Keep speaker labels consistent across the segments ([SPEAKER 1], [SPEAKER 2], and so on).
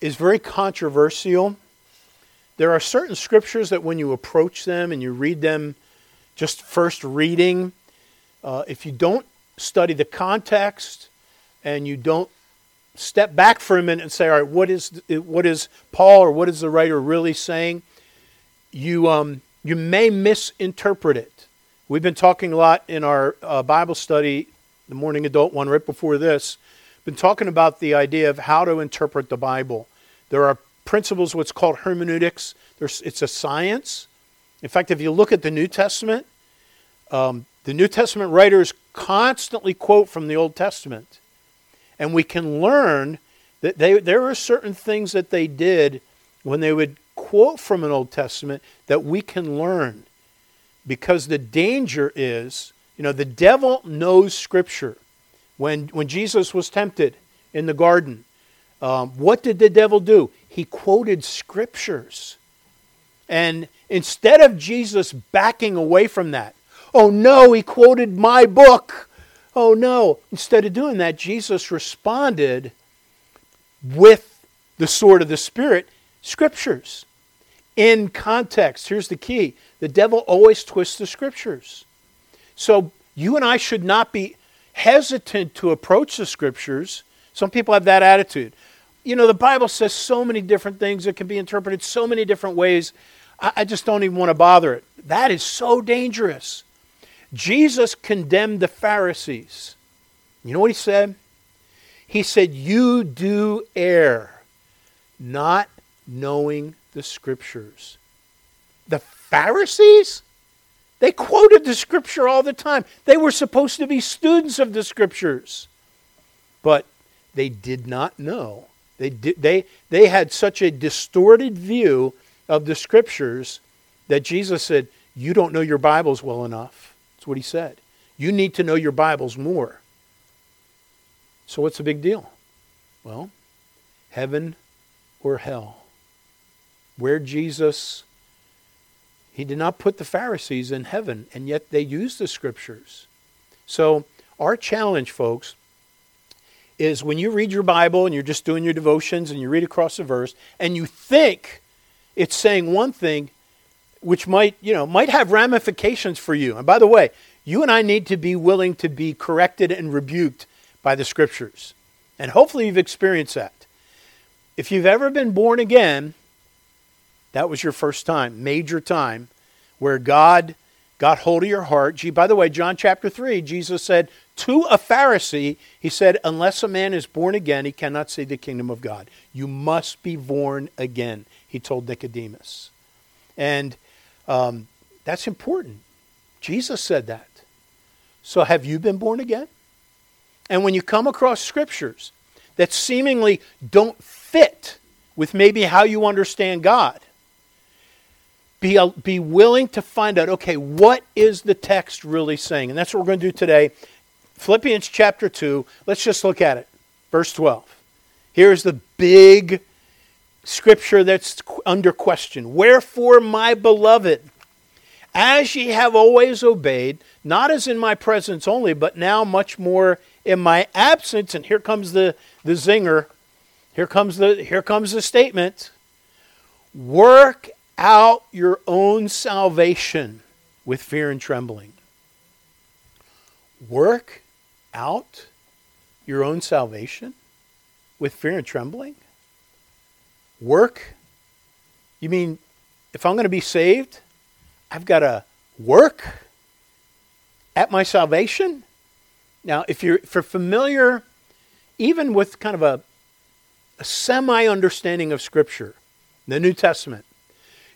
[SPEAKER 1] is very controversial. There are certain scriptures that when you approach them and you read them just first reading, uh, if you don't study the context and you don't step back for a minute and say, all right, what is, what is Paul or what is the writer really saying? You, um, you may misinterpret it. We've been talking a lot in our uh, Bible study, the morning adult one right before this, been talking about the idea of how to interpret the Bible. There are principles, what's called hermeneutics. There's, it's a science. In fact, if you look at the New Testament, um, the New Testament writers constantly quote from the Old Testament. And we can learn that they, there are certain things that they did when they would quote from an Old Testament that we can learn. Because the danger is, you know, the devil knows Scripture. When, when Jesus was tempted in the garden, um, what did the devil do? He quoted Scriptures. And instead of Jesus backing away from that, oh no, he quoted my book. Oh no. Instead of doing that, Jesus responded with the sword of the Spirit, Scriptures. In context, here's the key the devil always twists the Scriptures. So you and I should not be hesitant to approach the Scriptures. Some people have that attitude. You know, the Bible says so many different things that can be interpreted so many different ways. I, I just don't even want to bother it. That is so dangerous. Jesus condemned the Pharisees. You know what he said? He said, You do err, not knowing the scriptures. The Pharisees? They quoted the scripture all the time. They were supposed to be students of the scriptures. But they did not know. They, did, they, they had such a distorted view of the scriptures that Jesus said, You don't know your Bibles well enough. That's what he said. You need to know your Bibles more. So, what's the big deal? Well, heaven or hell. Where Jesus, he did not put the Pharisees in heaven, and yet they used the scriptures. So, our challenge, folks, is when you read your Bible and you're just doing your devotions and you read across a verse and you think it's saying one thing, which might, you know, might have ramifications for you. And by the way, you and I need to be willing to be corrected and rebuked by the scriptures. And hopefully you've experienced that. If you've ever been born again, that was your first time, major time, where God got hold of your heart. Gee, by the way, John chapter 3, Jesus said to a Pharisee, He said, Unless a man is born again, he cannot see the kingdom of God. You must be born again, he told Nicodemus. And um, that's important. Jesus said that. So, have you been born again? And when you come across scriptures that seemingly don't fit with maybe how you understand God, be, be willing to find out okay, what is the text really saying? And that's what we're going to do today. Philippians chapter 2, let's just look at it. Verse 12. Here's the big scripture that's under question. Wherefore, my beloved, as ye have always obeyed, not as in my presence only, but now much more in my absence. And here comes the, the zinger. Here comes the here comes the statement. Work out your own salvation with fear and trembling. Work out your own salvation with fear and trembling? Work? You mean if I'm going to be saved, I've got to work at my salvation? Now, if you're, if you're familiar even with kind of a, a semi understanding of Scripture, the New Testament,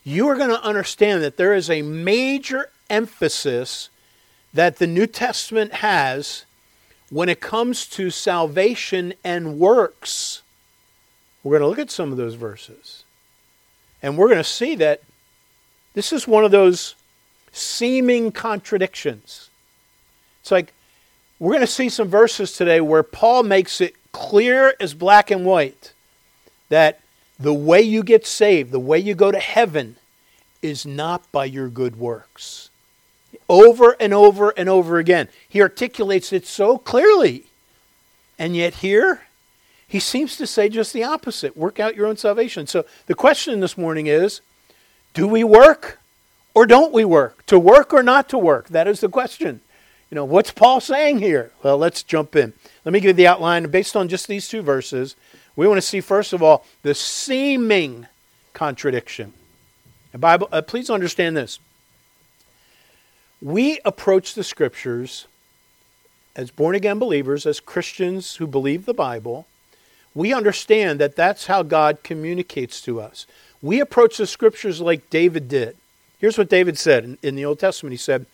[SPEAKER 1] you are going to understand that there is a major emphasis that the New Testament has when it comes to salvation and works. We're going to look at some of those verses. And we're going to see that this is one of those seeming contradictions. It's like we're going to see some verses today where Paul makes it clear as black and white that the way you get saved, the way you go to heaven, is not by your good works. Over and over and over again. He articulates it so clearly. And yet here, he seems to say just the opposite work out your own salvation. So the question this morning is do we work or don't we work? To work or not to work? That is the question. You know, what's Paul saying here? Well, let's jump in. Let me give you the outline based on just these two verses. We want to see, first of all, the seeming contradiction. The Bible, uh, please understand this. We approach the scriptures as born again believers, as Christians who believe the Bible. We understand that that's how God communicates to us. We approach the scriptures like David did. Here's what David said in, in the Old Testament. He said,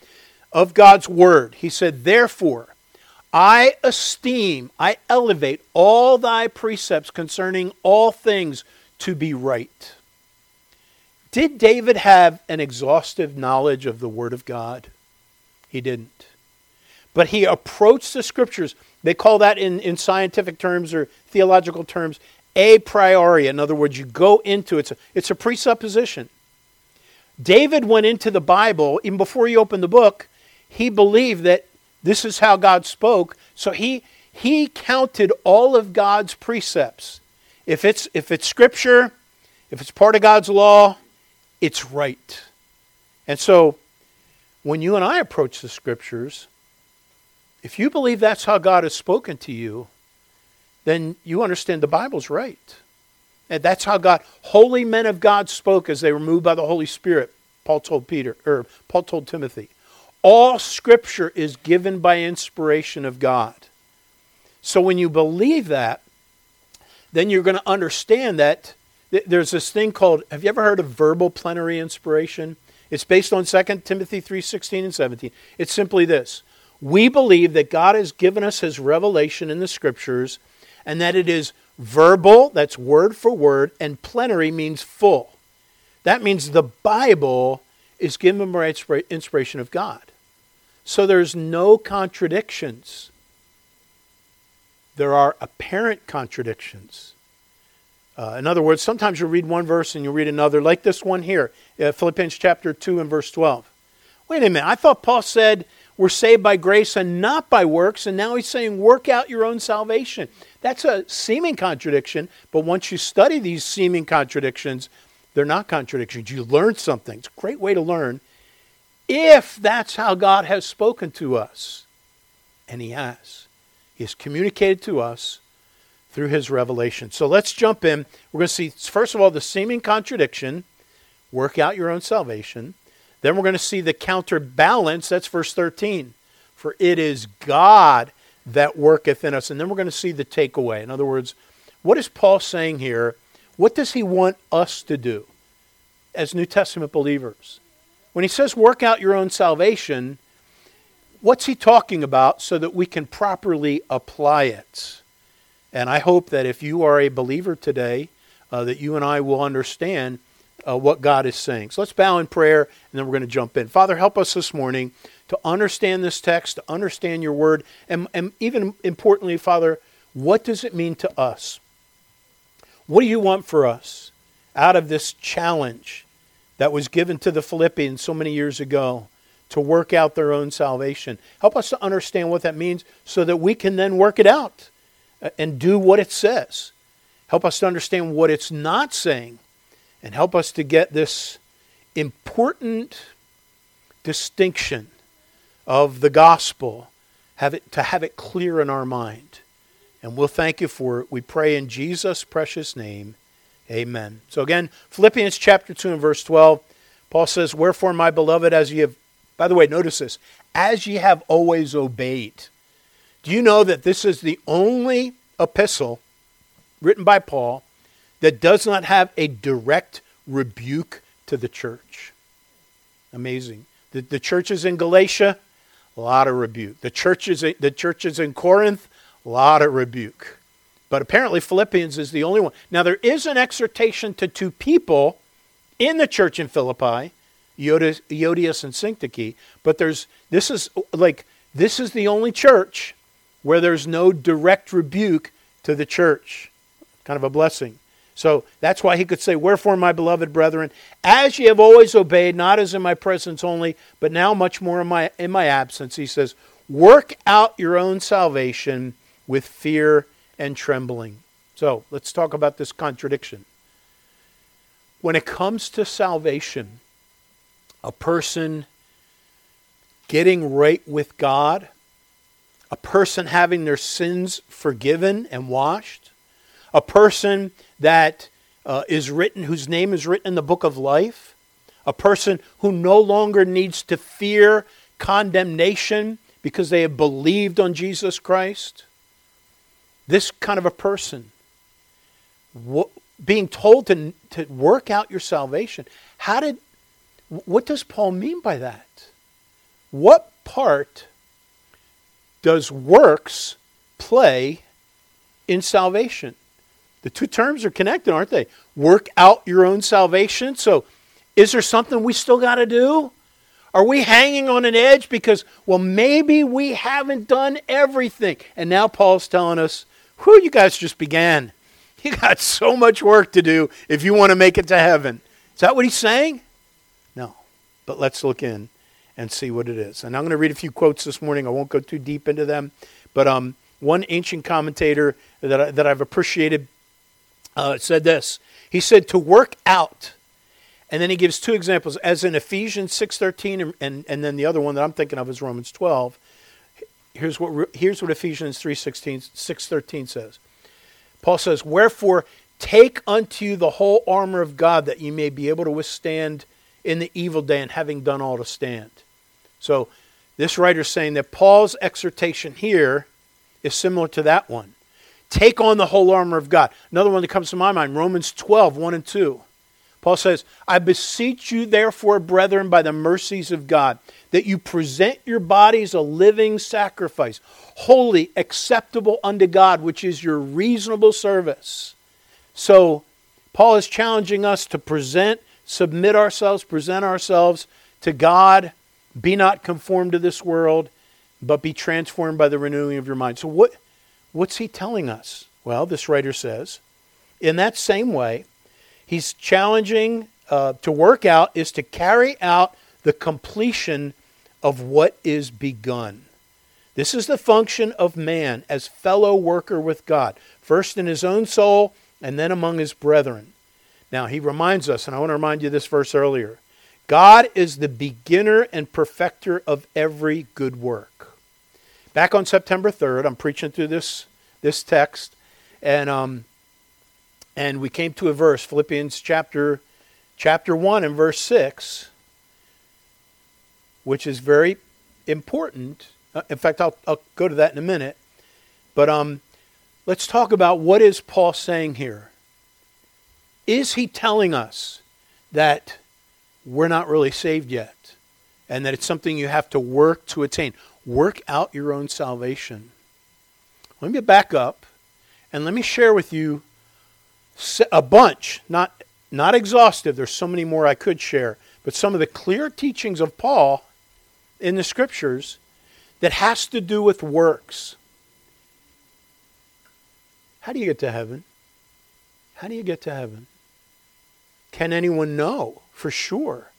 [SPEAKER 1] Of God's word, he said, Therefore, I esteem, I elevate all thy precepts concerning all things to be right. Did David have an exhaustive knowledge of the Word of God? He didn't. But he approached the Scriptures. They call that in, in scientific terms or theological terms a priori. In other words, you go into it, it's a, it's a presupposition. David went into the Bible, even before he opened the book, he believed that this is how God spoke. So he, he counted all of God's precepts. If it's, if it's scripture, if it's part of God's law, it's right. And so when you and I approach the scriptures, if you believe that's how God has spoken to you, then you understand the Bible's right. And that's how God, holy men of God spoke as they were moved by the Holy Spirit. Paul told Peter, or Paul told Timothy. All scripture is given by inspiration of God. So when you believe that, then you're going to understand that there's this thing called have you ever heard of verbal plenary inspiration? It's based on 2 Timothy 3:16 and 17. It's simply this. We believe that God has given us his revelation in the scriptures and that it is verbal, that's word for word, and plenary means full. That means the Bible is given by inspiration of God. So there's no contradictions. There are apparent contradictions. Uh, in other words, sometimes you read one verse and you read another, like this one here, uh, Philippians chapter 2 and verse 12. Wait a minute, I thought Paul said we're saved by grace and not by works, and now he's saying work out your own salvation. That's a seeming contradiction, but once you study these seeming contradictions, they're not contradictions. You learn something. It's a great way to learn if that's how God has spoken to us. And He has. He has communicated to us through His revelation. So let's jump in. We're going to see, first of all, the seeming contradiction work out your own salvation. Then we're going to see the counterbalance. That's verse 13. For it is God that worketh in us. And then we're going to see the takeaway. In other words, what is Paul saying here? What does he want us to do as New Testament believers? When he says work out your own salvation, what's he talking about so that we can properly apply it? And I hope that if you are a believer today, uh, that you and I will understand uh, what God is saying. So let's bow in prayer and then we're going to jump in. Father, help us this morning to understand this text, to understand your word, and, and even importantly, Father, what does it mean to us? What do you want for us out of this challenge that was given to the Philippians so many years ago to work out their own salvation? Help us to understand what that means so that we can then work it out uh, and do what it says. Help us to understand what it's not saying and help us to get this important distinction of the gospel have it to have it clear in our mind and we'll thank you for it we pray in jesus precious name amen so again philippians chapter 2 and verse 12 paul says wherefore my beloved as ye have by the way notice this as ye have always obeyed do you know that this is the only epistle written by paul that does not have a direct rebuke to the church. Amazing. The, the churches in Galatia, a lot of rebuke. The churches, the churches in Corinth, a lot of rebuke. But apparently, Philippians is the only one. Now, there is an exhortation to two people in the church in Philippi, Euodias and Syntyche, but there's this is like this is the only church where there's no direct rebuke to the church. Kind of a blessing. So that's why he could say, Wherefore, my beloved brethren, as ye have always obeyed, not as in my presence only, but now much more in my, in my absence, he says, Work out your own salvation with fear and trembling. So let's talk about this contradiction. When it comes to salvation, a person getting right with God, a person having their sins forgiven and washed, a person that uh, is written, whose name is written in the book of life, a person who no longer needs to fear condemnation because they have believed on Jesus Christ. This kind of a person, being told to, to work out your salvation. How did, what does Paul mean by that? What part does works play in salvation? The two terms are connected, aren't they? Work out your own salvation. So, is there something we still got to do? Are we hanging on an edge because, well, maybe we haven't done everything? And now Paul's telling us, whew, you guys just began. You got so much work to do if you want to make it to heaven. Is that what he's saying? No. But let's look in and see what it is. And I'm going to read a few quotes this morning. I won't go too deep into them. But um, one ancient commentator that, I, that I've appreciated uh, said this. He said, to work out and then he gives two examples, as in Ephesians 6.13, and, and, and then the other one that I'm thinking of is Romans 12. Here's what, here's what Ephesians 3.16, 6.13 says. Paul says, Wherefore take unto you the whole armor of God, that ye may be able to withstand in the evil day, and having done all to stand. So this writer is saying that Paul's exhortation here is similar to that one. Take on the whole armor of God. Another one that comes to my mind, Romans 12, 1 and 2. Paul says, I beseech you, therefore, brethren, by the mercies of God, that you present your bodies a living sacrifice, holy, acceptable unto God, which is your reasonable service. So, Paul is challenging us to present, submit ourselves, present ourselves to God. Be not conformed to this world, but be transformed by the renewing of your mind. So, what, what's he telling us? Well, this writer says, in that same way, he's challenging uh, to work out is to carry out the completion of what is begun. This is the function of man as fellow worker with God, first in his own soul and then among his brethren. Now, he reminds us, and I want to remind you this verse earlier God is the beginner and perfecter of every good work. Back on September 3rd, I'm preaching through this, this text, and um, and we came to a verse, Philippians chapter, chapter 1 and verse 6, which is very important. Uh, in fact, I'll, I'll go to that in a minute. But um, let's talk about what is Paul saying here. Is he telling us that we're not really saved yet and that it's something you have to work to attain? Work out your own salvation. Let me back up and let me share with you a bunch, not, not exhaustive. There's so many more I could share, but some of the clear teachings of Paul in the scriptures that has to do with works. How do you get to heaven? How do you get to heaven? Can anyone know for sure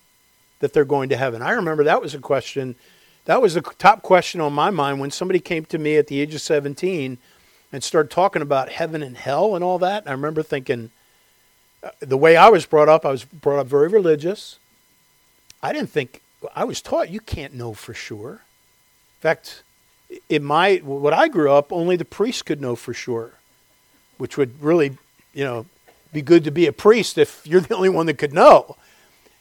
[SPEAKER 1] that they're going to heaven? I remember that was a question. That was the top question on my mind when somebody came to me at the age of 17 and started talking about heaven and hell and all that. And I remember thinking, uh, the way I was brought up, I was brought up very religious. I didn't think, I was taught you can't know for sure. In fact, in my, what I grew up, only the priest could know for sure, which would really, you know, be good to be a priest if you're the only one that could know.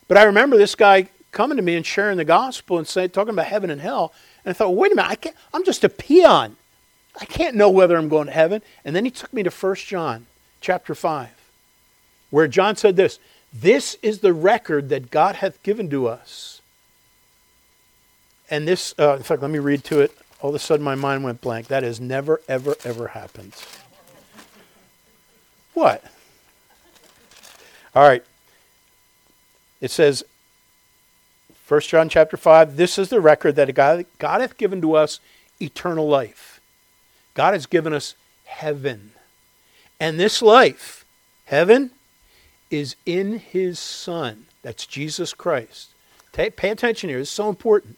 [SPEAKER 1] But I remember this guy coming to me and sharing the gospel and saying, talking about heaven and hell. And I thought, well, wait a minute, I can't, I'm just a peon. I can't know whether I'm going to heaven. And then he took me to 1 John chapter 5, where John said this This is the record that God hath given to us. And this, uh, in fact, let me read to it. All of a sudden, my mind went blank. That has never, ever, ever happened. What? All right. It says, 1 John chapter 5, this is the record that God, God hath given to us eternal life God has given us heaven. And this life, heaven, is in his Son. That's Jesus Christ. pay attention here. It's so important.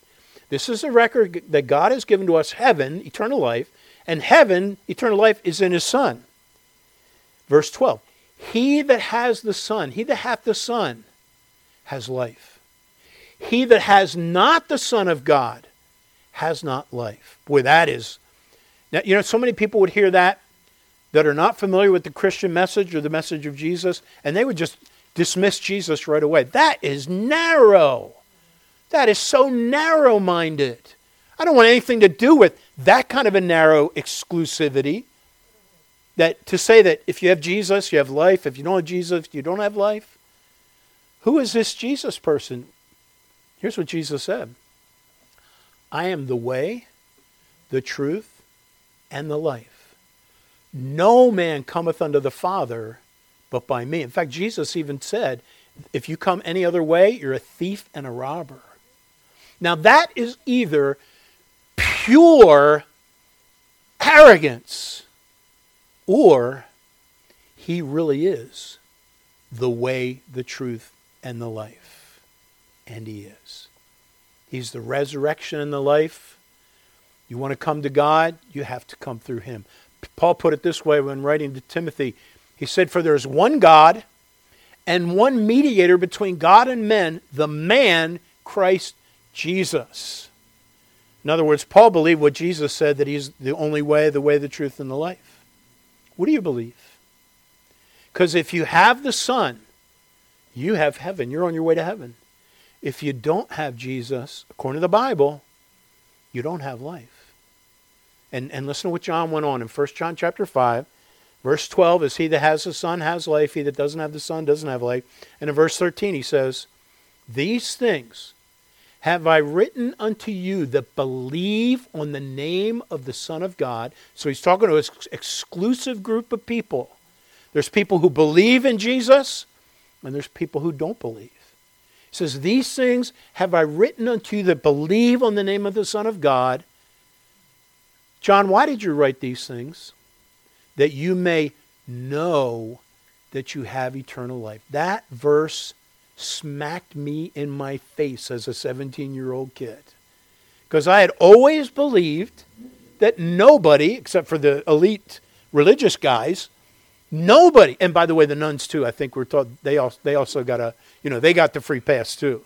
[SPEAKER 1] This is a record that God has given to us heaven, eternal life, And heaven, eternal life, is in his Son. Verse 12 He that has the Son, he that hath the Son, has life. He that has not the Son of God has not life. Boy, that is. Now, you know, so many people would hear that that are not familiar with the Christian message or the message of Jesus, and they would just dismiss Jesus right away. That is narrow. That is so narrow minded. I don't want anything to do with that kind of a narrow exclusivity. That to say that if you have Jesus, you have life. If you don't have Jesus, you don't have life. Who is this Jesus person? Here's what Jesus said I am the way, the truth, and the life. No man cometh unto the Father but by me. In fact, Jesus even said, if you come any other way, you're a thief and a robber. Now, that is either pure arrogance or he really is the way, the truth, and the life. And he is. He's the resurrection and the life. You want to come to God, you have to come through him. Paul put it this way when writing to Timothy. He said, For there is one God and one mediator between God and men, the man Christ Jesus. In other words, Paul believed what Jesus said that he's the only way, the way, the truth, and the life. What do you believe? Because if you have the Son, you have heaven. You're on your way to heaven. If you don't have Jesus, according to the Bible, you don't have life. And, and listen to what John went on in 1 John chapter 5. Verse 12 is He that has the Son has life. He that doesn't have the Son doesn't have life. And in verse 13 he says, These things have I written unto you that believe on the name of the Son of God. So he's talking to an exclusive group of people. There's people who believe in Jesus, and there's people who don't believe. He says, These things have I written unto you that believe on the name of the Son of God. John, why did you write these things? That you may know that you have eternal life. That verse smacked me in my face as a 17 year old kid. Because I had always believed that nobody, except for the elite religious guys, nobody, and by the way, the nuns too, I think we're taught they also, they also got a, you know, they got the free pass too.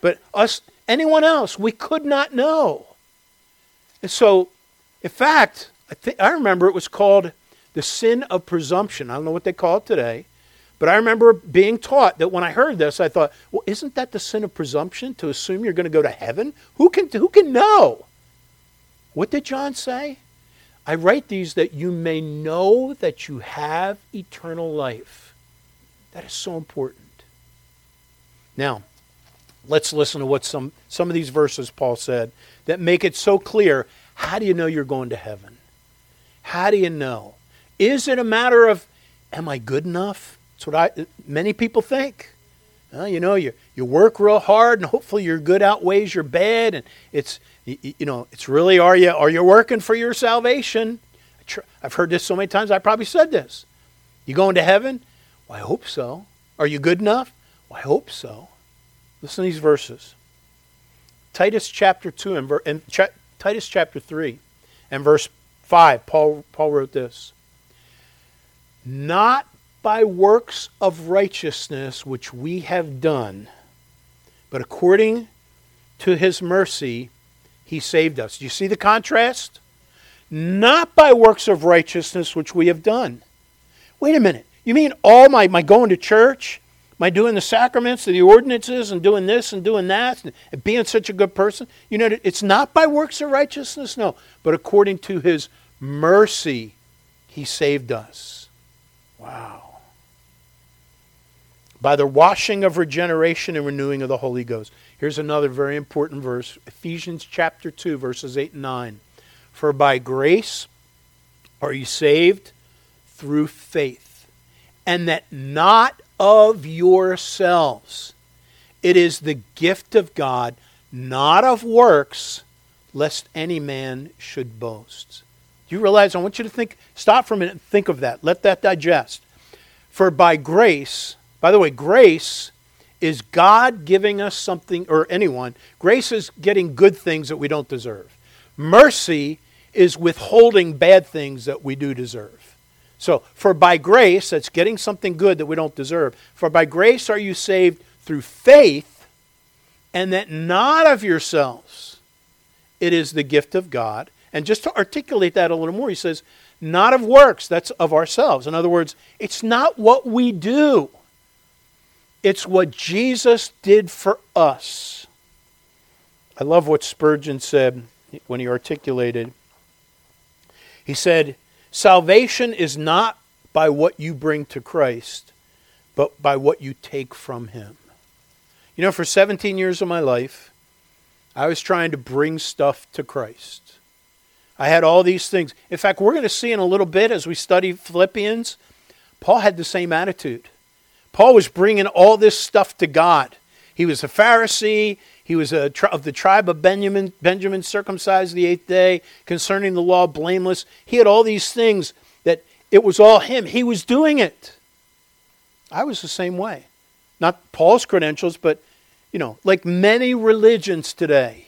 [SPEAKER 1] But us, anyone else, we could not know. And so, in fact, I, think, I remember it was called the sin of presumption. I don't know what they call it today. But I remember being taught that when I heard this, I thought, well, isn't that the sin of presumption to assume you're going to go to heaven? Who can, who can know? What did John say? I write these that you may know that you have eternal life. That is so important. Now, let's listen to what some, some of these verses Paul said that make it so clear. How do you know you're going to heaven? How do you know? Is it a matter of, am I good enough? That's what I, many people think. Uh, you know, you, you work real hard and hopefully your good outweighs your bad. And it's, you, you know, it's really, are you, are you working for your salvation? I've heard this so many times, I probably said this. You going to heaven? Well, I hope so. Are you good enough? Well, I hope so. Listen to these verses. Titus chapter 2 and, and Titus chapter 3 and verse 5, Paul, Paul wrote this. Not by works of righteousness which we have done, but according to his mercy, he saved us. Do you see the contrast? Not by works of righteousness which we have done. Wait a minute. You mean all my, my going to church, my doing the sacraments and the ordinances and doing this and doing that and being such a good person? You know, it's not by works of righteousness, no, but according to his mercy, he saved us. Wow by the washing of regeneration and renewing of the Holy Ghost. Here's another very important verse Ephesians chapter 2, verses 8 and 9. For by grace are you saved through faith, and that not of yourselves. It is the gift of God, not of works, lest any man should boast. Do you realize? I want you to think, stop for a minute and think of that. Let that digest. For by grace, by the way, grace is God giving us something, or anyone. Grace is getting good things that we don't deserve. Mercy is withholding bad things that we do deserve. So, for by grace, that's getting something good that we don't deserve. For by grace are you saved through faith, and that not of yourselves. It is the gift of God. And just to articulate that a little more, he says, not of works, that's of ourselves. In other words, it's not what we do, it's what Jesus did for us. I love what Spurgeon said when he articulated. He said, Salvation is not by what you bring to Christ, but by what you take from him. You know, for 17 years of my life, I was trying to bring stuff to Christ. I had all these things. In fact, we're going to see in a little bit as we study Philippians, Paul had the same attitude. Paul was bringing all this stuff to God. He was a Pharisee. He was uh, a, of the tribe of Benjamin, Benjamin, circumcised the eighth day, concerning the law, blameless. He had all these things that it was all him. He was doing it. I was the same way. Not Paul's credentials, but, you know, like many religions today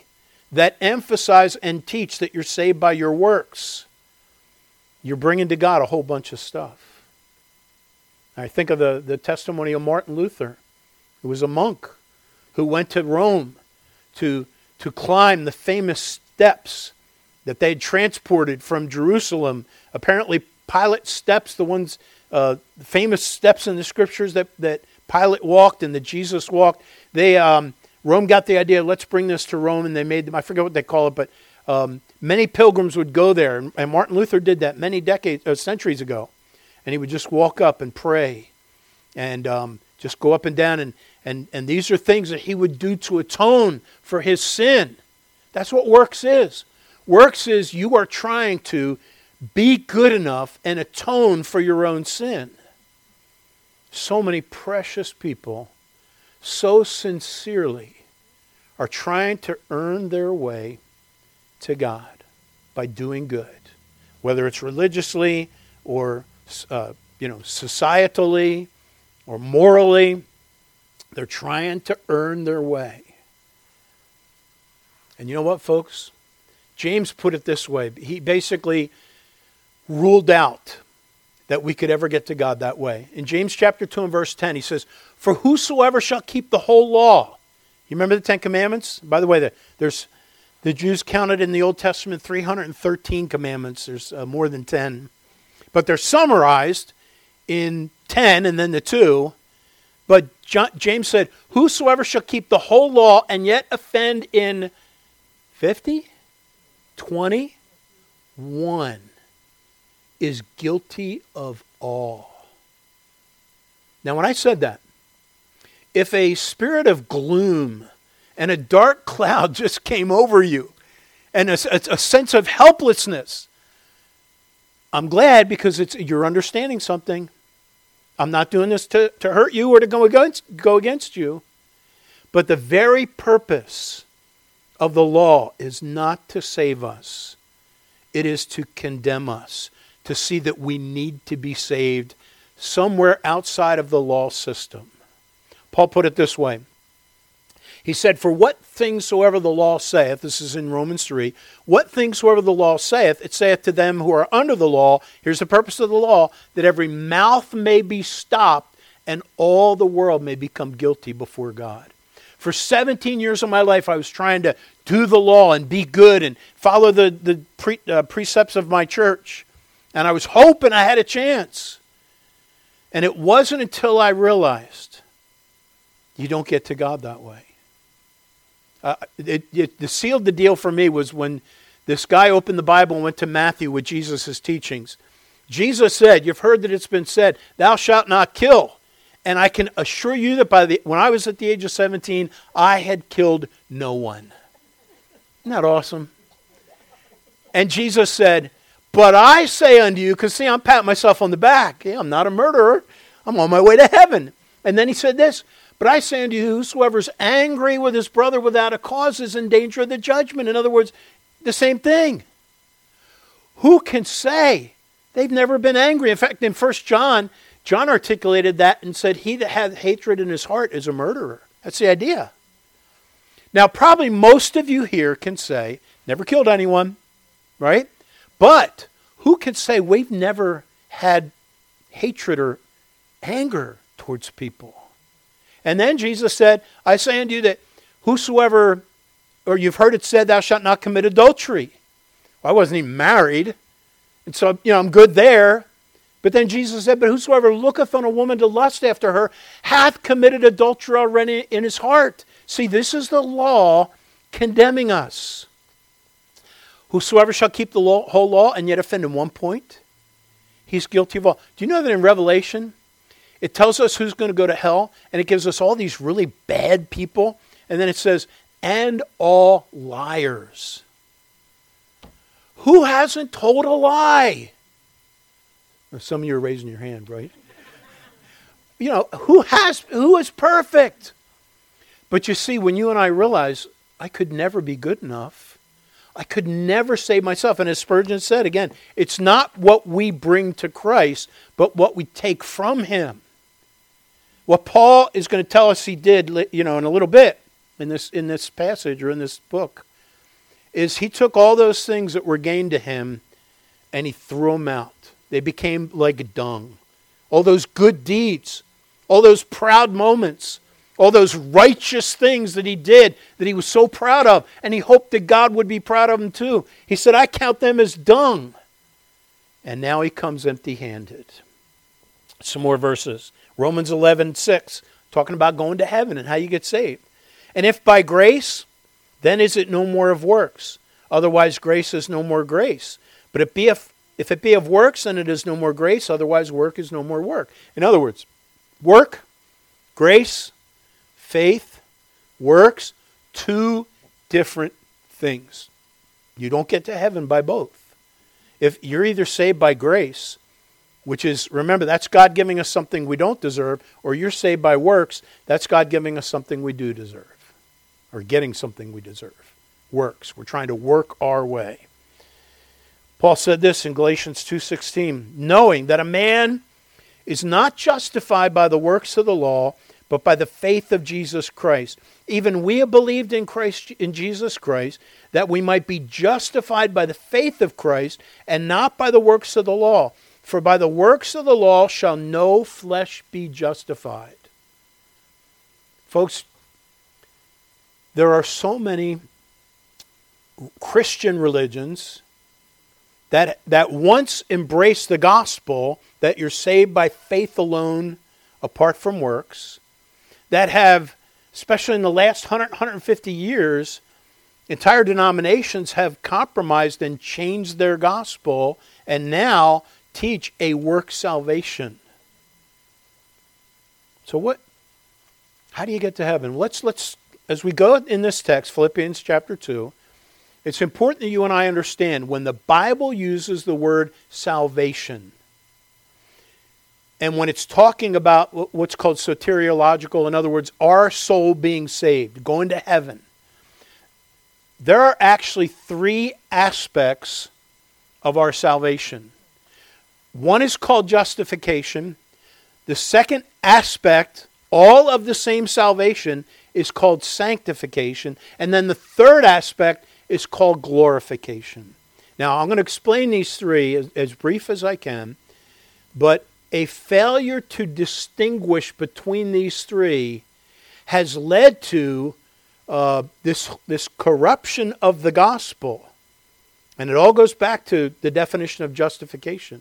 [SPEAKER 1] that emphasize and teach that you're saved by your works, you're bringing to God a whole bunch of stuff. I think of the, the testimony of Martin Luther, who was a monk who went to Rome to, to climb the famous steps that they had transported from Jerusalem. Apparently, Pilate steps, the ones, uh, famous steps in the scriptures that, that Pilate walked and that Jesus walked, they, um, Rome got the idea, let's bring this to Rome, and they made them, I forget what they call it, but um, many pilgrims would go there, and, and, Martin Luther did that many decades, uh, centuries ago. And he would just walk up and pray and um, just go up and down. And, and, and these are things that he would do to atone for his sin. That's what works is. Works is you are trying to be good enough and atone for your own sin. So many precious people so sincerely are trying to earn their way to God by doing good, whether it's religiously or uh, you know societally or morally. They're trying to earn their way. And you know what, folks? James put it this way. He basically ruled out that we could ever get to God that way. In James chapter 2 and verse 10, he says, For whosoever shall keep the whole law. You remember the Ten Commandments? By the way, there's the Jews counted in the Old Testament 313 commandments. There's uh, more than 10. But they're summarized in 10 and then the 2. But James said, Whosoever shall keep the whole law and yet offend in 50, 20, 1 is guilty of all. Now, when I said that, if a spirit of gloom and a dark cloud just came over you and a, a, sense of helplessness, I'm glad because it's, you're understanding something. I'm not doing this to, to hurt you or to go against, go against you. But the very purpose of the law is not to save us, it is to condemn us to see that we need to be saved somewhere outside of the law system. Paul put it this way. He said, For what things soever the law saith, this is in Romans 3, what things soever the law saith, it saith to them who are under the law, here's the purpose of the law, that every mouth may be stopped and all the world may become guilty before God. For 17 years of my life, I was trying to do the law and be good and follow the, the pre, uh, precepts of my church. And I was hoping I had a chance. And it wasn't until I realized you don't get to God that way. Uh, it, it, the sealed the deal for me was when this guy opened the Bible and went to Matthew with Jesus' teachings. Jesus said, You've heard that it's been said, Thou shalt not kill. And I can assure you that by the, when I was at the age of 17, I had killed no one. Isn't that awesome? And Jesus said, but I say unto you, because see, I'm patting myself on the back. Yeah, I'm not a murderer. I'm on my way to heaven. And then he said this, but I say unto you, whosoever's angry with his brother without a cause is in danger of the judgment. In other words, the same thing. Who can say they've never been angry? In fact, in 1 John, John articulated that and said, He that hath hatred in his heart is a murderer. That's the idea. Now, probably most of you here can say, never killed anyone, right? But who can say we've never had hatred or anger towards people? And then Jesus said, I say unto you that whosoever, or you've heard it said, thou shalt not commit adultery. Well, I wasn't even married. And so, you know, I'm good there. But then Jesus said, But whosoever looketh on a woman to lust after her hath committed adultery already in his heart. See, this is the law condemning us. Whosoever shall keep the law, whole law and yet offend in one point, he's guilty of all. Do you know that in Revelation, it tells us who's going to go to hell, and it gives us all these really bad people, and then it says, and all liars. Who hasn't told a lie? Some of you are raising your hand, right? You know, who has who is perfect? But you see, when you and I realize I could never be good enough, I could never save myself. And as Spurgeon said again, it's not what we bring to Christ, but what we take from him. What Paul is going to tell us he did, you know, in a little bit in this in this passage or in this book is he took all those things that were gained to him and he threw them out. They became like dung. All those good deeds, all those proud moments, all those righteous things that he did that he was so proud of, and he hoped that God would be proud of him too. He said, I count them as dung. And now he comes empty handed. Some more verses. Romans 11, 6, talking about going to heaven and how you get saved. And if by grace, then is it no more of works. Otherwise, grace is no more grace. But if, be if, if it be of works, then it is no more grace. Otherwise, work is no more work. In other words, work, grace, faith, works, two different things. You don't get to heaven by both. If you're either saved by grace, which is, remember, that's God giving us something we don't deserve, or you're saved by works, that's God giving us something we do deserve or getting something we deserve. Works. We're trying to work our way. Paul said this in Galatians 2:16, knowing that a man is not justified by the works of the law, but by the faith of Jesus Christ. Even we have believed in Christ in Jesus Christ that we might be justified by the faith of Christ and not by the works of the law. For by the works of the law shall no flesh be justified. Folks, there are so many Christian religions that, that once embrace the gospel that you're saved by faith alone apart from works, that have, especially in the last 100, 150 years, entire denominations have compromised and changed their gospel and now teach a work salvation. So what how do you get to heaven? Let's let's as we go in this text, Philippians chapter 2, it's important that you and I understand when the Bible uses the word salvation, and when it's talking about what's called soteriological, in other words, our soul being saved, going to heaven, there are actually three aspects of our salvation. One is called justification. The second aspect, all of the same salvation, is called sanctification. And then the third aspect is called glorification. Now, I'm going to explain these three as, as brief as I can, but a failure to distinguish between these three has led to uh, this, this corruption of the gospel. And it all goes back to the definition of justification.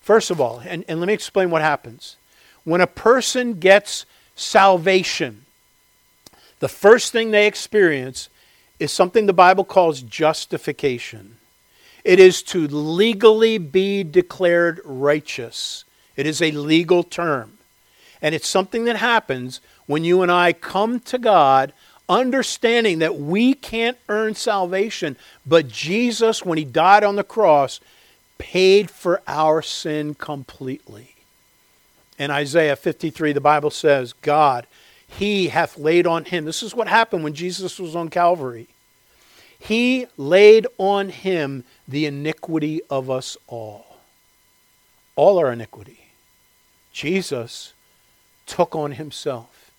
[SPEAKER 1] First of all, and, and let me explain what happens. When a person gets salvation, the first thing they experience is something the Bible calls justification. It is to legally be declared righteous. It is a legal term. And it's something that happens when you and I come to God understanding that we can't earn salvation, but Jesus, when He died on the cross, paid for our sin completely. In Isaiah 53, the Bible says, God he hath laid on him. This is what happened when Jesus was on Calvary. He laid on him the iniquity of us all. All our iniquity. Jesus took on himself.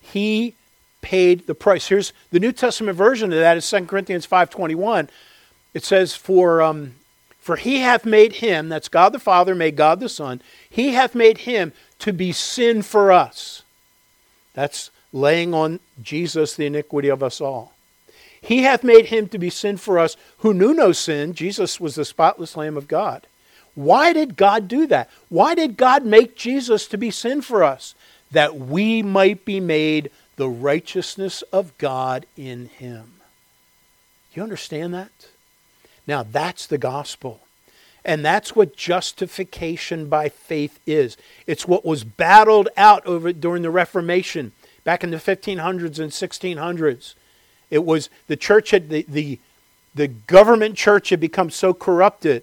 [SPEAKER 1] He paid the price. Here's the New Testament version of that is 2 Corinthians 5.21. It says, For um, For he hath made him, that's God the Father, made God the Son, he hath made him to be sin for us. That's laying on Jesus the iniquity of us all. He hath made him to be sin for us who knew no sin. Jesus was the spotless Lamb of God. Why did God do that? Why did God make Jesus to be sin for us? That we might be made the righteousness of God in him. You understand that? Now, that's the gospel. And that's what justification by faith is. It's what was battled out over during the Reformation back in the 1500s and 1600s. It was the church had the, the, the government church had become so corrupted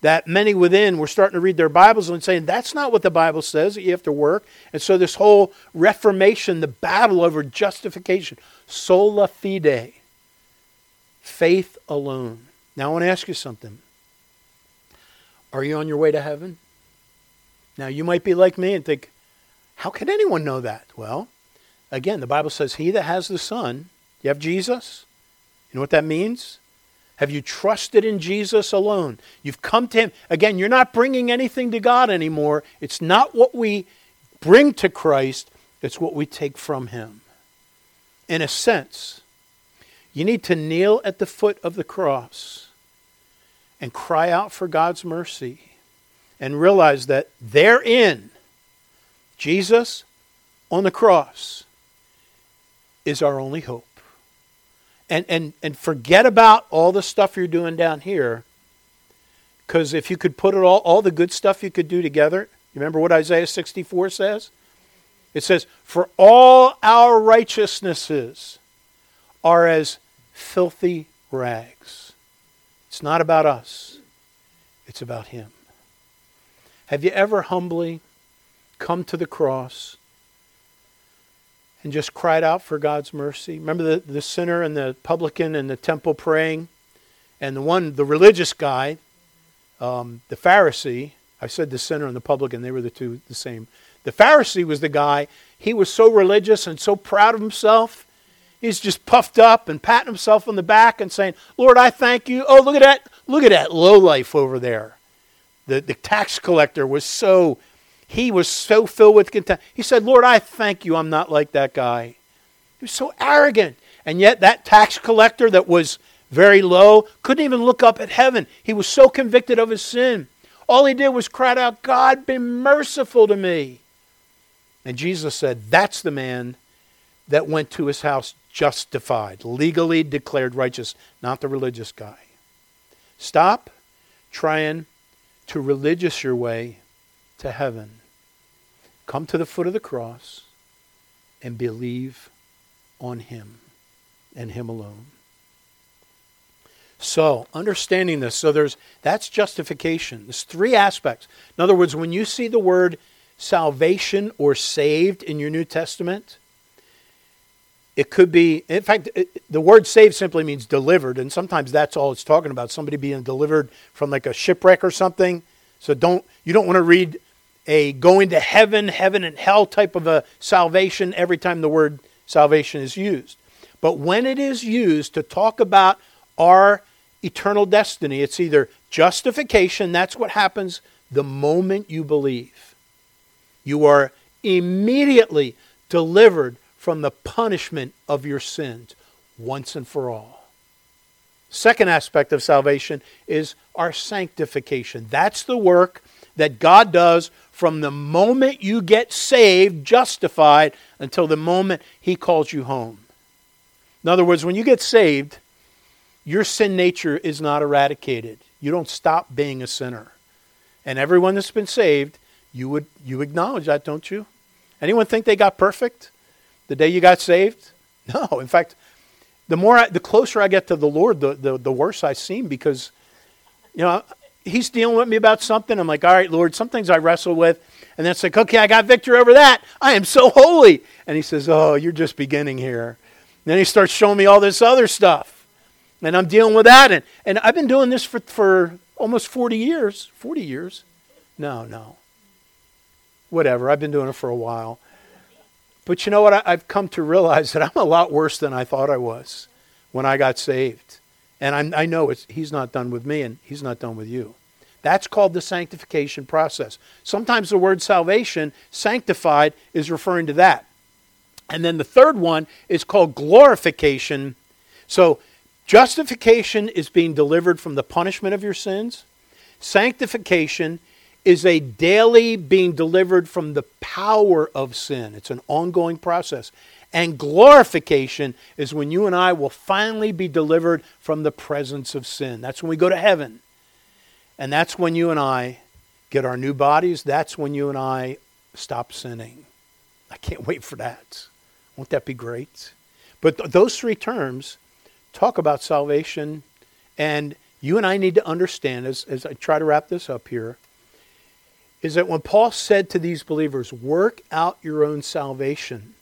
[SPEAKER 1] that many within were starting to read their Bibles and saying, that's not what the Bible says, that you have to work. And so this whole Reformation, the battle over justification, sola fide, faith alone. Now I want to ask you something. Are you on your way to heaven? Now you might be like me and think, how can anyone know that? Well, again, the Bible says, He that has the Son, you have Jesus? You know what that means? Have you trusted in Jesus alone? You've come to Him. Again, you're not bringing anything to God anymore. It's not what we bring to Christ, it's what we take from Him. In a sense, you need to kneel at the foot of the cross and cry out for God's mercy and realize that therein, Jesus on the cross is our only hope and, and, and forget about all the stuff you're doing down here. Because if you could put it all, all the good stuff you could do together, you remember what Isaiah 64 says? It says, For all our righteousnesses are as filthy rags. It's not about us, it's about Him. Have you ever humbly come to the cross and just cried out for God's mercy. Remember the, the sinner and the publican in the temple praying? And the one, the religious guy, um, the Pharisee, I said the sinner and the publican, they were the two the same. The Pharisee was the guy, he was so religious and so proud of himself. He's just puffed up and patting himself on the back and saying, Lord, I thank you. Oh, look at that. Look at that low life over there. The, the tax collector was so he was so filled with contempt. He said, Lord, I thank you I'm not like that guy. He was so arrogant. And yet, that tax collector that was very low couldn't even look up at heaven. He was so convicted of his sin. All he did was cry out, God, be merciful to me. And Jesus said, That's the man that went to his house justified, legally declared righteous, not the religious guy. Stop trying to religious your way to heaven. Come to the foot of the cross and believe on Him and Him alone. So, understanding this, so there's that's justification. There's three aspects. In other words, when you see the word salvation or saved in your New Testament, it could be, in fact, it, the word saved simply means delivered, and sometimes that's all it's talking about somebody being delivered from like a shipwreck or something. So don't you don't want to read a going to heaven, heaven and hell type of a salvation every time the word salvation is used. But when it is used to talk about our eternal destiny, it's either justification, that's what happens the moment you believe. You are immediately delivered from the punishment of your sins once and for all. Second aspect of salvation is our sanctification. That's the work that God does from the moment you get saved, justified, until the moment He calls you home. In other words, when you get saved, your sin nature is not eradicated. You don't stop being a sinner. And everyone that's been saved, you would you acknowledge that, don't you? Anyone think they got perfect the day you got saved? No. In fact, the more I, the closer I get to the Lord, the, the, the worse I seem because, you know, he's dealing with me about something. I'm like, all right, Lord, some things I wrestle with. And then it's like, okay, I got victory over that. I am so holy. And he says, oh, you're just beginning here. And then he starts showing me all this other stuff. And I'm dealing with that. And, and I've been doing this for, for almost 40 years. 40 years? No, no. Whatever. I've been doing it for a while. But you know what? I've come to realize that I'm a lot worse than I thought I was when I got saved. And I'm, i know he's not done with me and he's not done with you. That's called the sanctification process. Sometimes the word salvation, sanctified, is referring to that. And then the third one is called glorification. So justification is being delivered from the punishment of your sins. Sanctification is a daily being delivered from the power of sin. It's an ongoing process. And glorification is when you and I will finally be delivered from the presence of sin. That's when we go to heaven. And that's when you and I get our new bodies. That's when you and I stop sinning. I can't wait for that. Won't that be great? But th- those three terms talk about salvation. And you and I need to understand, as, as I try to wrap this up here, is that when Paul said to these believers, work out your own salvation,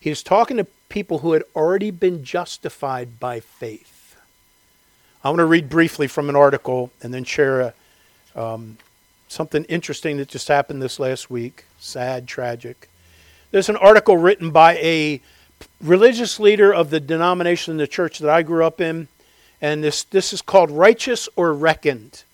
[SPEAKER 1] he was talking to people who had already been justified by faith. I want to read briefly from an article and then share a, um, something interesting that just happened this last week. Sad, tragic. There's an article written by a religious leader of the denomination in the church that I grew up in, and this, this is called Righteous or Reckoned.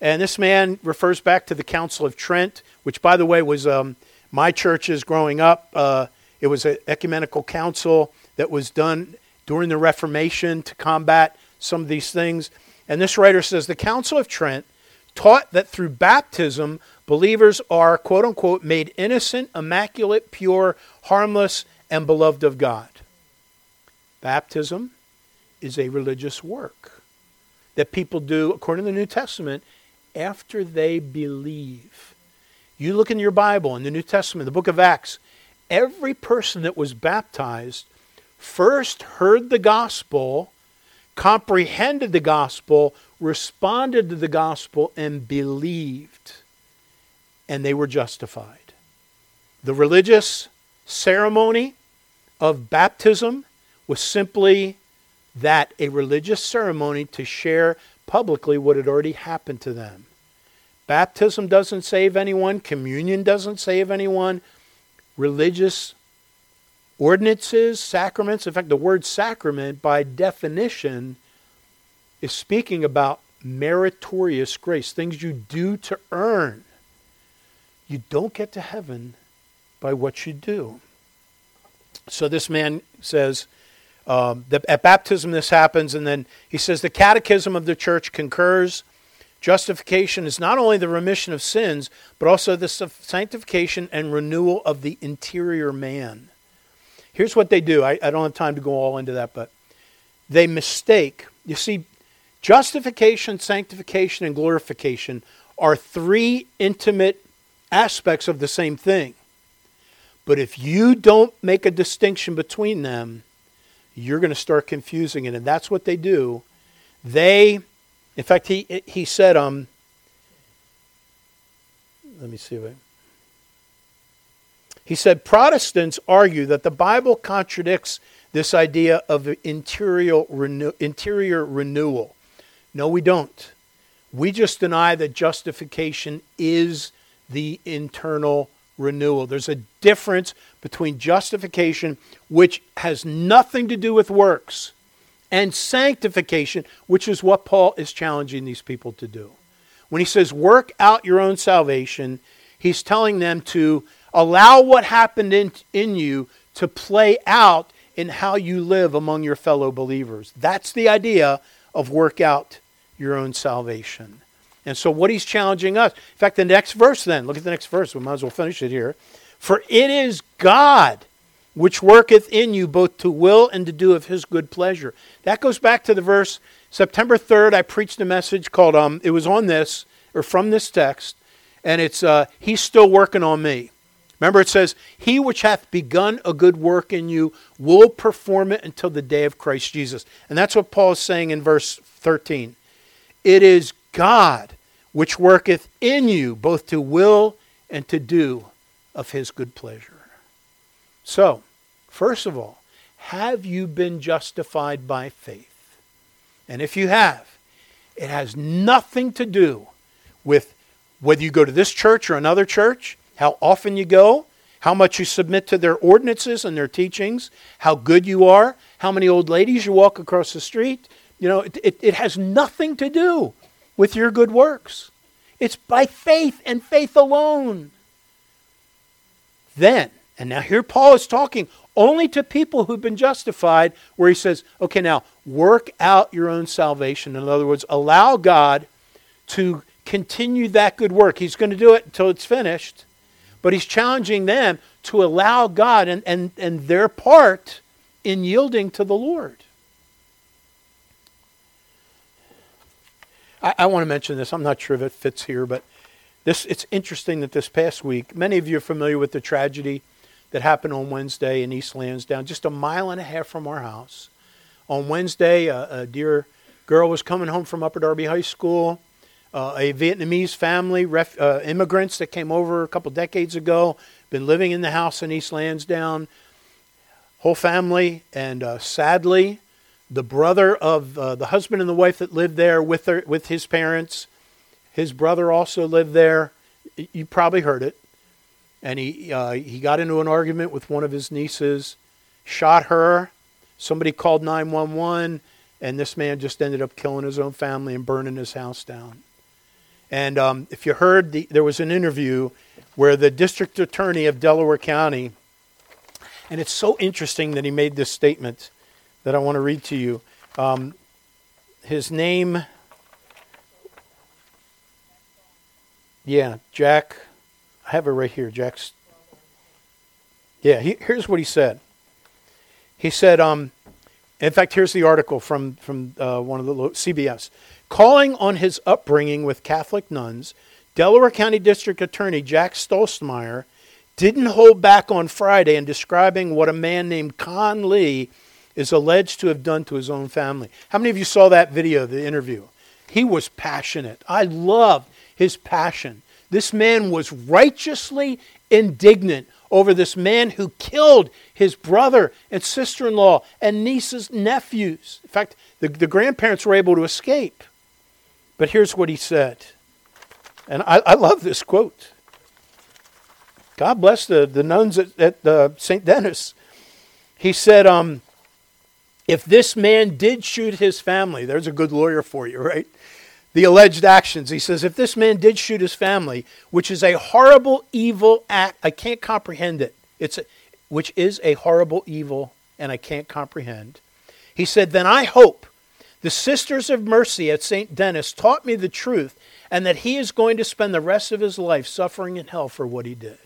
[SPEAKER 1] And this man refers back to the Council of Trent, which, by the way, was um, my church's growing up. Uh, it was an ecumenical council that was done during the Reformation to combat some of these things. And this writer says the Council of Trent taught that through baptism, believers are, quote unquote, made innocent, immaculate, pure, harmless, and beloved of God. Baptism is a religious work that people do, according to the New Testament, after they believe. You look in your Bible, in the New Testament, the book of Acts, every person that was baptized first heard the gospel comprehended the gospel, responded to the gospel, and believed. And they were justified. The religious ceremony of baptism was simply that a religious ceremony to share publicly what had already happened to them. Baptism doesn't save anyone, communion doesn't save anyone. Religious Ordinances, sacraments, in fact, the word sacrament by definition is speaking about meritorious grace, things you do to earn. You don't get to heaven by what you do. So this man says, um, that at baptism this happens, and then he says the catechism of the church concurs. Justification is not only the remission of sins, but also the sanctification and renewal of the interior man. Here's what they do. I, I don't have time to go all into that, but they mistake. You see, justification, sanctification, and glorification are three intimate aspects of the same thing. But if you don't make a distinction between them, you're going to start confusing it. And that's what they do. They, in fact, he, he said, um, let me see I. He said Protestants argue that the Bible contradicts this idea of interior, renew, interior renewal. No, we don't. We just deny that justification is the internal renewal. There's a difference between justification, which has nothing to do with works, and sanctification, which is what Paul is challenging these people to do. When he says, work out your own salvation, he's telling them to Allow what happened in, in you to play out in how you live among your fellow believers. That's the idea of work out your own salvation. And so, what he's challenging us, in fact, the next verse then, look at the next verse, we might as well finish it here. For it is God which worketh in you both to will and to do of his good pleasure. That goes back to the verse September 3rd, I preached a message called, um, it was on this, or from this text, and it's, uh, He's still working on me. Remember, it says, He which hath begun a good work in you will perform it until the day of Christ Jesus. And that's what Paul is saying in verse 13. It is God which worketh in you both to will and to do of his good pleasure. So, first of all, have you been justified by faith? And if you have, it has nothing to do with whether you go to this church or another church how often you go, how much you submit to their ordinances and their teachings, how good you are, how many old ladies you walk across the street, You know, it, it, it has nothing to do with your good works. It's by faith and faith alone. Then, and now here Paul is talking only to people who've been justified, where he says, okay, now work out your own salvation. In other words, allow God to continue that good work. He's going to do it until it's finished, but he's challenging them to allow God and, and, and their part in yielding to the Lord. I, I want to mention this. I'm not sure if it fits here, but this it's interesting that this past week, many of you are familiar with the tragedy that happened on Wednesday in East Lansdowne, just a mile and a half from our house. On Wednesday, a, a dear girl was coming home from Upper Darby High School. Uh, a Vietnamese family, ref, uh, immigrants that came over a couple decades ago, been living in the house in East Lansdowne. Whole family, and uh, sadly, the brother of uh, the husband and the wife that lived there with their, with his parents. His brother also lived there. You probably heard it. And he uh, he got into an argument with one of his nieces, shot her. Somebody called 911, and this man just ended up killing his own family and burning his house down. And um, if you heard, the, there was an interview where the district attorney of Delaware County, and it's so interesting that he made this statement that I want to read to you. Um, his name, yeah, Jack. I have it right here. Jack's. Yeah, he, here's what he said. He said, um, in fact, here's the article from from uh, one of the CBS. Calling on his upbringing with Catholic nuns, Delaware County District Attorney Jack Stollsteimer didn't hold back on Friday in describing what a man named Canh Le is alleged to have done to his own family. How many of you saw that video, the interview? He was passionate. I love his passion. This man was righteously indignant over this man who killed his brother and sister in law and nieces, nephews. In fact, the, the grandparents were able to escape. But here's what he said. And I, I love this quote. God bless the, the nuns at, at uh, St. Denis. He said, um, if this man did shoot his family, there's a good lawyer for you, right? The alleged actions. He says, if this man did shoot his family, which is a horrible, evil act, I can't comprehend it. It's a, which is a horrible evil, and I can't comprehend. He said, then I hope the Sisters of Mercy at St. Denis taught me the truth and that he is going to spend the rest of his life suffering in hell for what he did.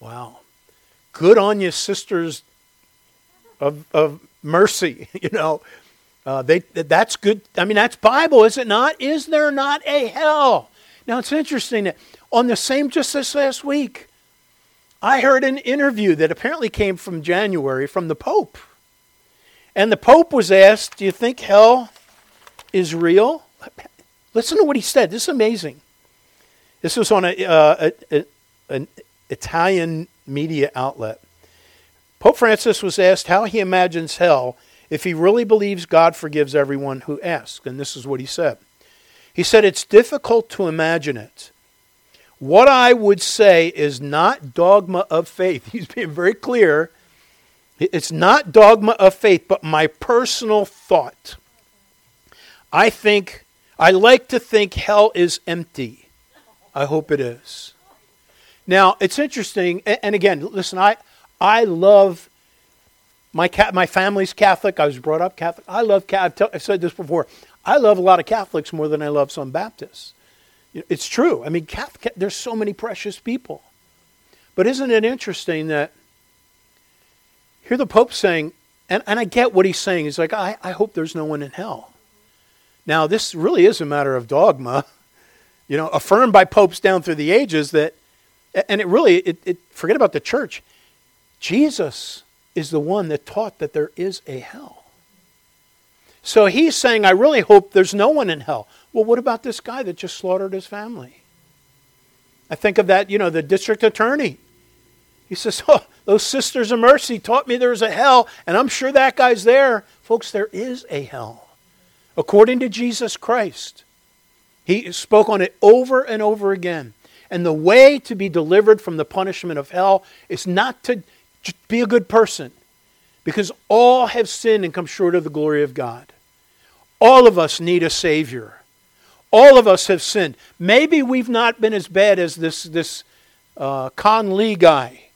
[SPEAKER 1] Wow. Good on you, Sisters of, of mercy, you know. Uh, they, that's good. I mean, that's Bible, is it not? Is there not a hell? Now, it's interesting that on the same, just this last week, I heard an interview that apparently came from January from the Pope. And the Pope was asked, Do you think hell is real? Listen to what he said. This is amazing. This was on a, uh, a, a an Italian media outlet. Pope Francis was asked how he imagines hell if he really believes God forgives everyone who asks. And this is what he said. He said, It's difficult to imagine it. What I would say is not dogma of faith. He's being very clear. It's not dogma of faith, but my personal thought. I think, I like to think hell is empty. I hope it is. Now, it's interesting, and again, listen, I, I love my my family's Catholic. I was brought up Catholic. I love Catholic. I've said this before. I love a lot of Catholics more than I love some Baptists. It's true. I mean, Catholic, there's so many precious people. But isn't it interesting that here the Pope saying, and, and I get what he's saying. He's like, I, I hope there's no one in hell. Now, this really is a matter of dogma, you know, affirmed by popes down through the ages that, and it really, it, it forget about the church. Jesus is the one that taught that there is a hell. So he's saying, I really hope there's no one in hell. Well, what about this guy that just slaughtered his family? I think of that, you know, the district attorney. He says, Oh, those sisters of mercy taught me there's a hell, and I'm sure that guy's there. Folks, there is a hell. According to Jesus Christ, he spoke on it over and over again. And the way to be delivered from the punishment of hell is not to just be a good person. Because all have sinned and come short of the glory of God. All of us need a Savior. All of us have sinned. Maybe we've not been as bad as this, this uh, Canh Le guy,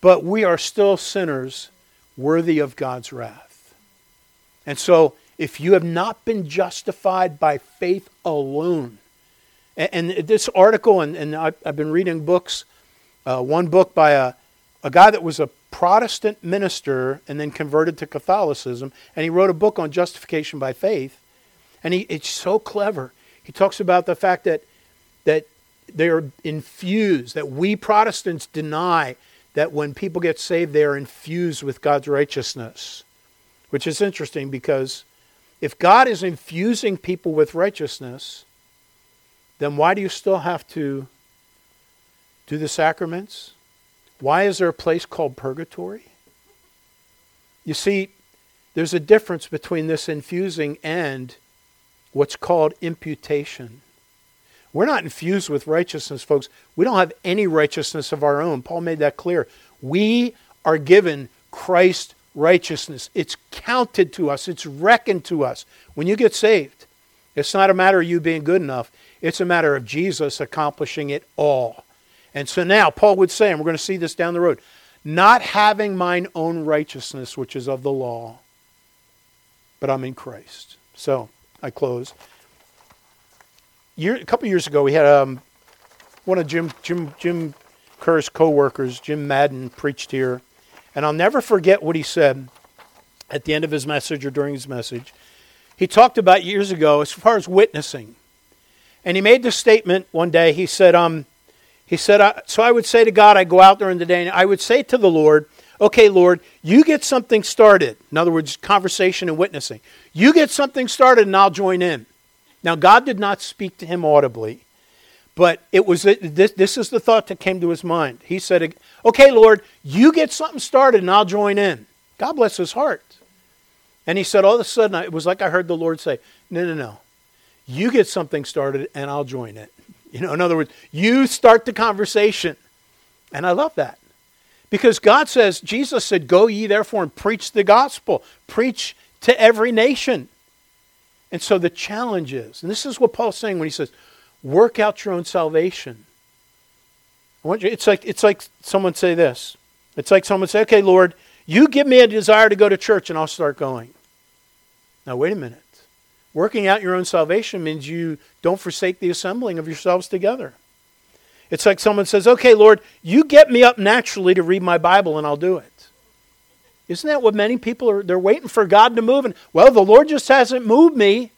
[SPEAKER 1] but we are still sinners worthy of God's wrath. And so, if you have not been justified by faith alone, and, and this article, and, and I've, I've, been reading books, uh, one book by a, a guy that was a Protestant minister and then converted to Catholicism, and he wrote a book on justification by faith. And he, it's so clever. He talks about the fact that, that they are infused, that we Protestants deny that when people get saved, they are infused with God's righteousness, which is interesting because if God is infusing people with righteousness, then why do you still have to do the sacraments? Why is there a place called purgatory? You see, there's a difference between this infusing and what's called imputation. We're not infused with righteousness, folks. We don't have any righteousness of our own. Paul made that clear. We are given Christ's righteousness. It's counted to us, it's reckoned to us. When you get saved, it's not a matter of you being good enough, it's a matter of Jesus accomplishing it all. And so now, Paul would say, and we're going to see this down the road, not having mine own righteousness, which is of the law, but I'm in Christ. So, I close year, a couple years ago, we had um, one of Jim Jim Jim Kerr's co-workers, Jim Madden, preached here, and I'll never forget what he said at the end of his message or during his message. He talked about years ago as far as witnessing, and he made the statement one day. He said, um, he said, so I would say to God, I go out during the day, and I would say to the Lord, okay, Lord, you get something started. In other words, conversation and witnessing. You get something started, and I'll join in. Now, God did not speak to him audibly, but it was this, this is the thought that came to his mind. He said, Okay, Lord, you get something started and I'll join in. God bless his heart. And he said, All of a sudden, it was like I heard the Lord say, No, no, no. You get something started and I'll join it. You know, in other words, you start the conversation. And I love that. Because God says, Jesus said, Go ye therefore and preach the gospel, preach to every nation. And so the challenge is, and this is what Paul's saying when he says, work out your own salvation. You, it's like it's like someone say this. It's like someone say, Okay, Lord, you give me a desire to go to church and I'll start going. Now wait a minute. Working out your own salvation means you don't forsake the assembling of yourselves together. It's like someone says, Okay, Lord, you get me up naturally to read my Bible and I'll do it. Isn't that what many people are? They're waiting for God to move. And, well, the Lord just hasn't moved me.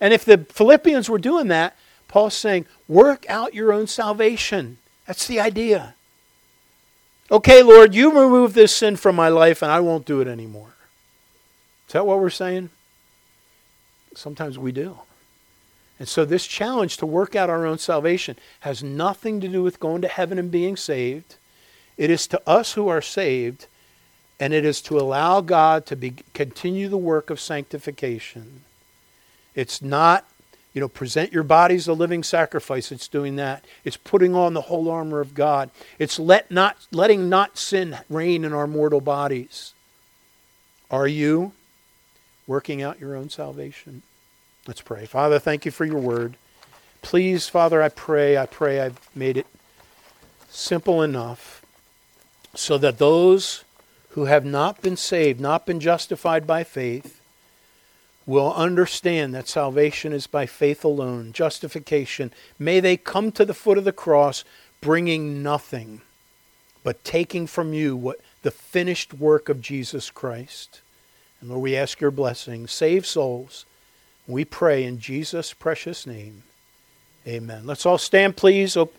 [SPEAKER 1] And if the Philippians were doing that, Paul's saying, work out your own salvation. That's the idea. Okay, Lord, you remove this sin from my life and I won't do it anymore. Is that what we're saying? Sometimes we do. And so, this challenge to work out our own salvation has nothing to do with going to heaven and being saved. It is to us who are saved and it is to allow God to be, continue the work of sanctification. It's not, you know, present your bodies a living sacrifice. It's doing that. It's putting on the whole armor of God. It's let not, letting not sin reign in our mortal bodies. Are you working out your own salvation? Let's pray. Father, thank you for your word. Please, Father, I pray, I pray I've made it simple enough so that those who have not been saved, not been justified by faith, will understand that salvation is by faith alone, justification. May they come to the foot of the cross bringing nothing, but taking from you what the finished work of Jesus Christ. And Lord, we ask your blessing. Save souls. We pray in Jesus' precious name. Amen. Let's all stand, please.